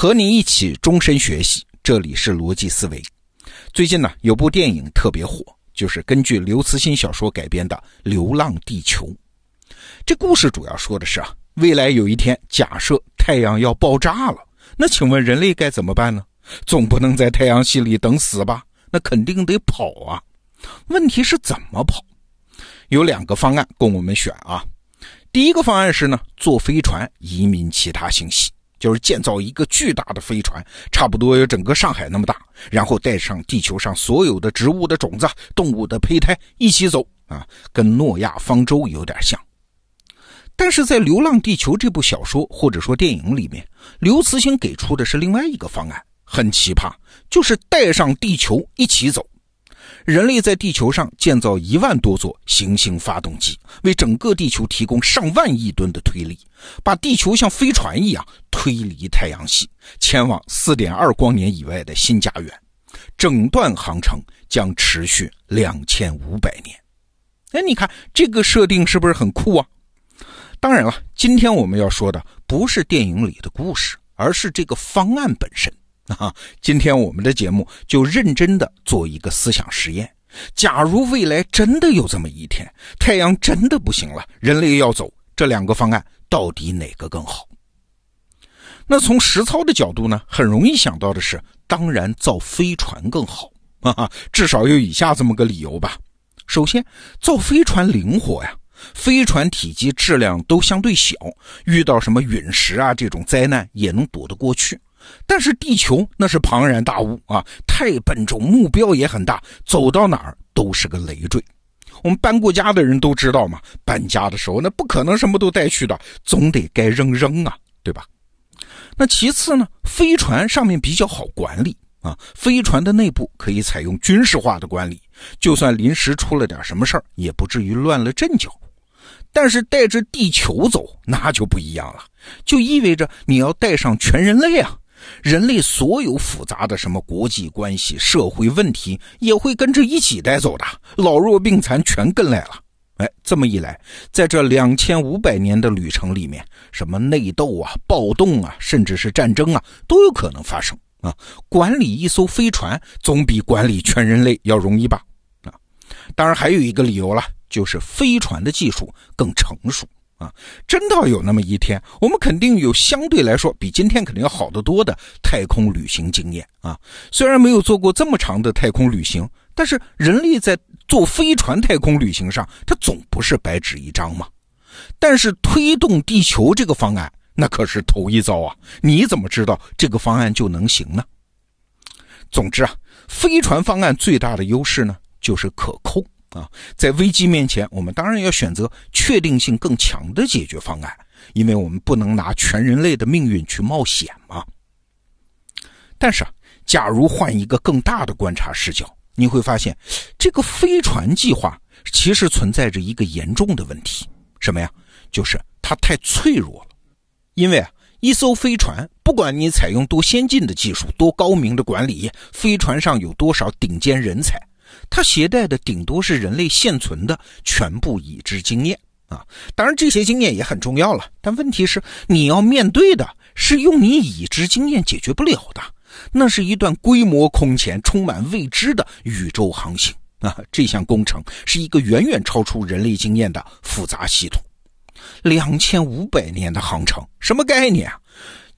和你一起终身学习，这里是逻辑思维。最近呢，有部电影特别火，就是根据刘慈欣小说改编的《流浪地球》。这故事主要说的是啊，未来有一天，假设太阳要爆炸了，那请问人类该怎么办呢？总不能在太阳系里等死吧？那肯定得跑啊。问题是怎么跑？有两个方案供我们选啊。第一个方案是呢，坐飞船移民其他星系。就是建造一个巨大的飞船，差不多有整个上海那么大，然后带上地球上所有的植物的种子、动物的胚胎一起走啊，跟诺亚方舟有点像。但是在《流浪地球》这部小说或者说电影里面，刘慈欣给出的是另外一个方案，很奇葩，就是带上地球一起走。人类在地球上建造一万多座行星发动机，为整个地球提供上万亿吨的推力，把地球像飞船一样推离太阳系，前往四点二光年以外的新家园。整段航程将持续两千五百年。哎，你看这个设定是不是很酷啊？当然了，今天我们要说的不是电影里的故事，而是这个方案本身。啊，今天我们的节目就认真的做一个思想实验。假如未来真的有这么一天，太阳真的不行了，人类要走，这两个方案到底哪个更好？那从实操的角度呢，很容易想到的是，当然造飞船更好。哈哈，至少有以下这么个理由吧。首先，造飞船灵活呀，飞船体积质量都相对小，遇到什么陨石啊这种灾难也能躲得过去。但是地球那是庞然大物啊，太笨重，目标也很大，走到哪儿都是个累赘。我们搬过家的人都知道嘛，搬家的时候那不可能什么都带去的，总得该扔扔啊，对吧？那其次呢，飞船上面比较好管理啊，飞船的内部可以采用军事化的管理，就算临时出了点什么事儿，也不至于乱了阵脚。但是带着地球走那就不一样了，就意味着你要带上全人类啊。人类所有复杂的什么国际关系、社会问题也会跟着一起带走的，老弱病残全跟来了。哎，这么一来，在这两千五百年的旅程里面，什么内斗啊、暴动啊，甚至是战争啊，都有可能发生啊。管理一艘飞船总比管理全人类要容易吧？啊，当然还有一个理由了，就是飞船的技术更成熟。啊，真到有那么一天，我们肯定有相对来说比今天肯定要好得多的太空旅行经验啊。虽然没有做过这么长的太空旅行，但是人类在坐飞船太空旅行上，它总不是白纸一张嘛。但是推动地球这个方案，那可是头一遭啊！你怎么知道这个方案就能行呢？总之啊，飞船方案最大的优势呢，就是可控。啊，在危机面前，我们当然要选择确定性更强的解决方案，因为我们不能拿全人类的命运去冒险嘛。但是啊，假如换一个更大的观察视角，你会发现，这个飞船计划其实存在着一个严重的问题，什么呀？就是它太脆弱了。因为啊，一艘飞船，不管你采用多先进的技术、多高明的管理，飞船上有多少顶尖人才。它携带的顶多是人类现存的全部已知经验啊，当然这些经验也很重要了，但问题是你要面对的是用你已知经验解决不了的，那是一段规模空前、充满未知的宇宙航行啊！这项工程是一个远远超出人类经验的复杂系统，两千五百年的航程，什么概念啊？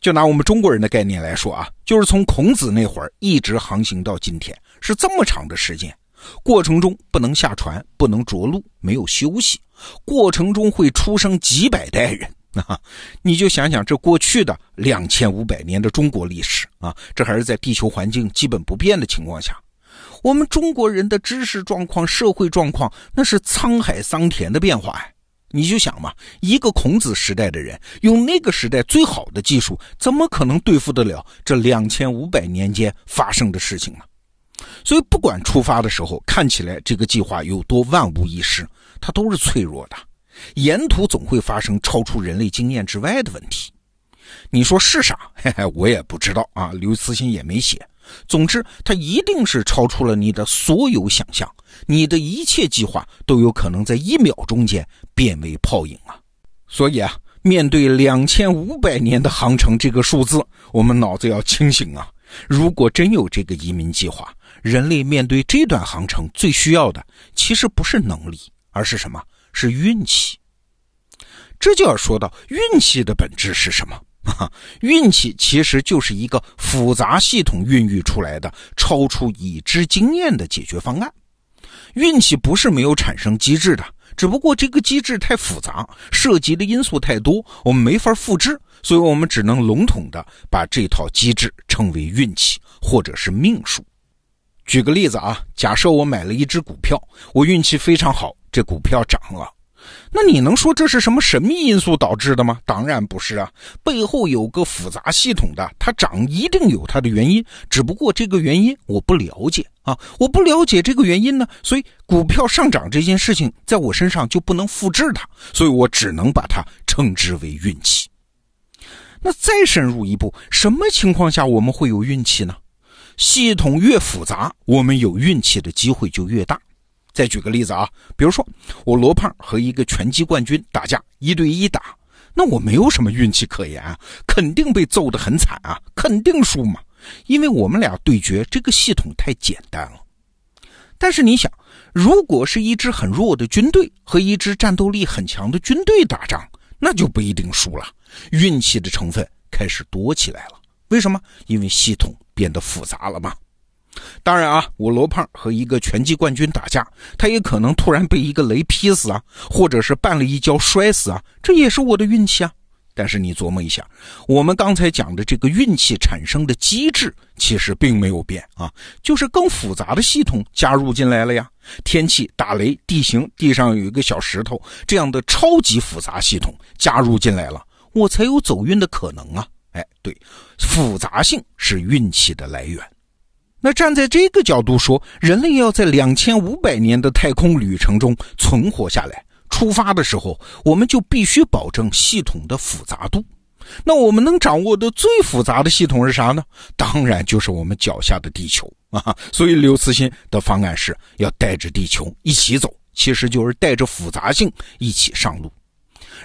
就拿我们中国人的概念来说啊，就是从孔子那会儿一直航行到今天，是这么长的时间。过程中不能下船，不能着陆，没有休息。过程中会出生几百代人 啊！你就想想这过去的两千五百年的中国历史啊，这还是在地球环境基本不变的情况下，我们中国人的知识状况、社会状况那是沧海桑田的变化呀！你就想嘛，一个孔子时代的人用那个时代最好的技术，怎么可能对付得了这两千五百年间发生的事情呢？所以，不管出发的时候看起来这个计划有多万无一失，它都是脆弱的。沿途总会发生超出人类经验之外的问题。你说是啥？嘿嘿，我也不知道啊。刘慈欣也没写。总之，它一定是超出了你的所有想象，你的一切计划都有可能在一秒钟间变为泡影啊。所以啊，面对两千五百年的航程这个数字，我们脑子要清醒啊！如果真有这个移民计划，人类面对这段航程最需要的，其实不是能力，而是什么？是运气。这就要说到运气的本质是什么？运气其实就是一个复杂系统孕育出来的、超出已知经验的解决方案。运气不是没有产生机制的，只不过这个机制太复杂，涉及的因素太多，我们没法复制，所以我们只能笼统的把这套机制称为运气或者是命数。举个例子啊，假设我买了一只股票，我运气非常好，这股票涨了。那你能说这是什么神秘因素导致的吗？当然不是啊，背后有个复杂系统的，它涨一定有它的原因，只不过这个原因我不了解啊，我不了解这个原因呢，所以股票上涨这件事情在我身上就不能复制它，所以我只能把它称之为运气。那再深入一步，什么情况下我们会有运气呢？系统越复杂，我们有运气的机会就越大。再举个例子啊，比如说我罗胖和一个拳击冠军打架，一对一打，那我没有什么运气可言啊，肯定被揍得很惨啊，肯定输嘛，因为我们俩对决，这个系统太简单了。但是你想，如果是一支很弱的军队和一支战斗力很强的军队打仗，那就不一定输了，运气的成分开始多起来了。为什么？因为系统变得复杂了嘛。当然啊，我罗胖和一个拳击冠军打架，他也可能突然被一个雷劈死啊，或者是绊了一跤摔死啊，这也是我的运气啊。但是你琢磨一下，我们刚才讲的这个运气产生的机制其实并没有变啊，就是更复杂的系统加入进来了呀。天气、打雷、地形、地上有一个小石头这样的超级复杂系统加入进来了，我才有走运的可能啊。哎，对，复杂性是运气的来源。那站在这个角度说，人类要在两千五百年的太空旅程中存活下来，出发的时候我们就必须保证系统的复杂度。那我们能掌握的最复杂的系统是啥呢？当然就是我们脚下的地球 啊！所以刘慈欣的方案是要带着地球一起走，其实就是带着复杂性一起上路。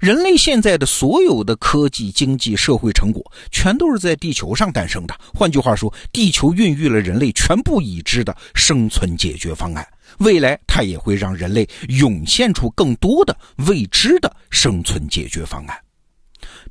人类现在的所有的科技、经济、社会成果，全都是在地球上诞生的。换句话说，地球孕育了人类全部已知的生存解决方案。未来，它也会让人类涌现出更多的未知的生存解决方案。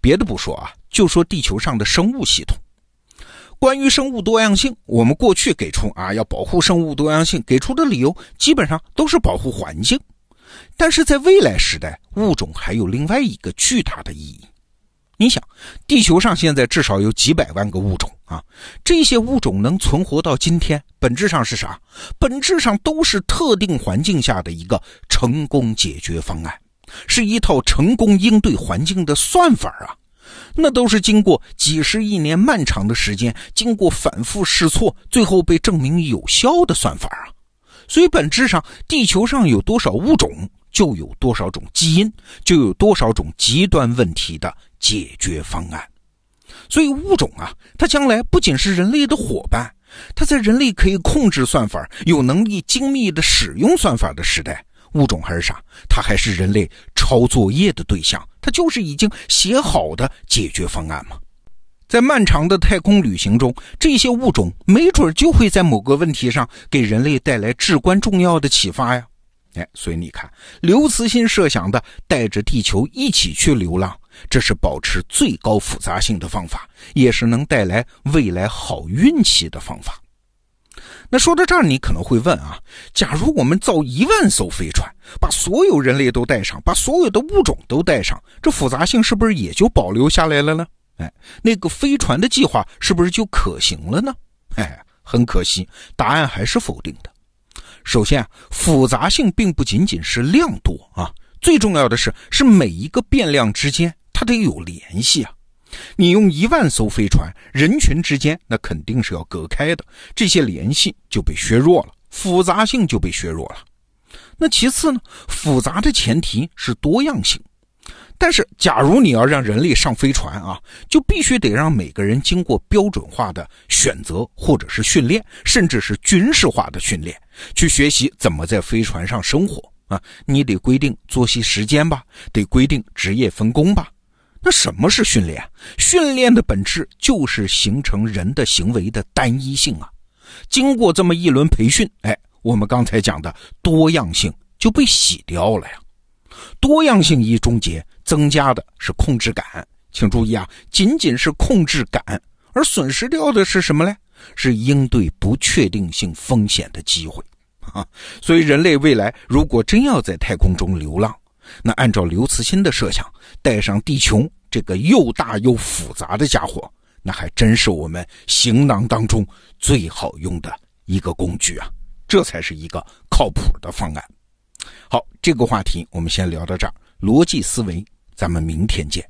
别的不说啊，就说地球上的生物系统。关于生物多样性，我们过去给出啊要保护生物多样性，给出的理由基本上都是保护环境。但是在未来时代，物种还有另外一个巨大的意义。你想，地球上现在至少有几百万个物种啊，这些物种能存活到今天，本质上是啥？本质上都是特定环境下的一个成功解决方案，是一套成功应对环境的算法啊。那都是经过几十亿年漫长的时间，经过反复试错，最后被证明有效的算法啊。所以本质上，地球上有多少物种，就有多少种基因，就有多少种极端问题的解决方案。所以物种啊，它将来不仅是人类的伙伴，它在人类可以控制算法、有能力精密的使用算法的时代，物种还是啥？它还是人类抄作业的对象，它就是已经写好的解决方案嘛。在漫长的太空旅行中，这些物种没准就会在某个问题上给人类带来至关重要的启发呀！哎，所以你看，刘慈欣设想的带着地球一起去流浪，这是保持最高复杂性的方法，也是能带来未来好运气的方法。那说到这儿，你可能会问啊：假如我们造一万艘飞船，把所有人类都带上，把所有的物种都带上，这复杂性是不是也就保留下来了呢？哎，那个飞船的计划是不是就可行了呢？哎，很可惜，答案还是否定的。首先啊，复杂性并不仅仅是量多啊，最重要的是，是每一个变量之间它得有联系啊。你用一万艘飞船，人群之间那肯定是要隔开的，这些联系就被削弱了，复杂性就被削弱了。那其次呢，复杂的前提是多样性。但是，假如你要让人类上飞船啊，就必须得让每个人经过标准化的选择，或者是训练，甚至是军事化的训练，去学习怎么在飞船上生活啊。你得规定作息时间吧，得规定职业分工吧。那什么是训练？训练的本质就是形成人的行为的单一性啊。经过这么一轮培训，哎，我们刚才讲的多样性就被洗掉了呀。多样性一终结，增加的是控制感。请注意啊，仅仅是控制感，而损失掉的是什么呢？是应对不确定性风险的机会啊。所以，人类未来如果真要在太空中流浪，那按照刘慈欣的设想，带上地球这个又大又复杂的家伙，那还真是我们行囊当中最好用的一个工具啊！这才是一个靠谱的方案。好，这个话题我们先聊到这儿。逻辑思维，咱们明天见。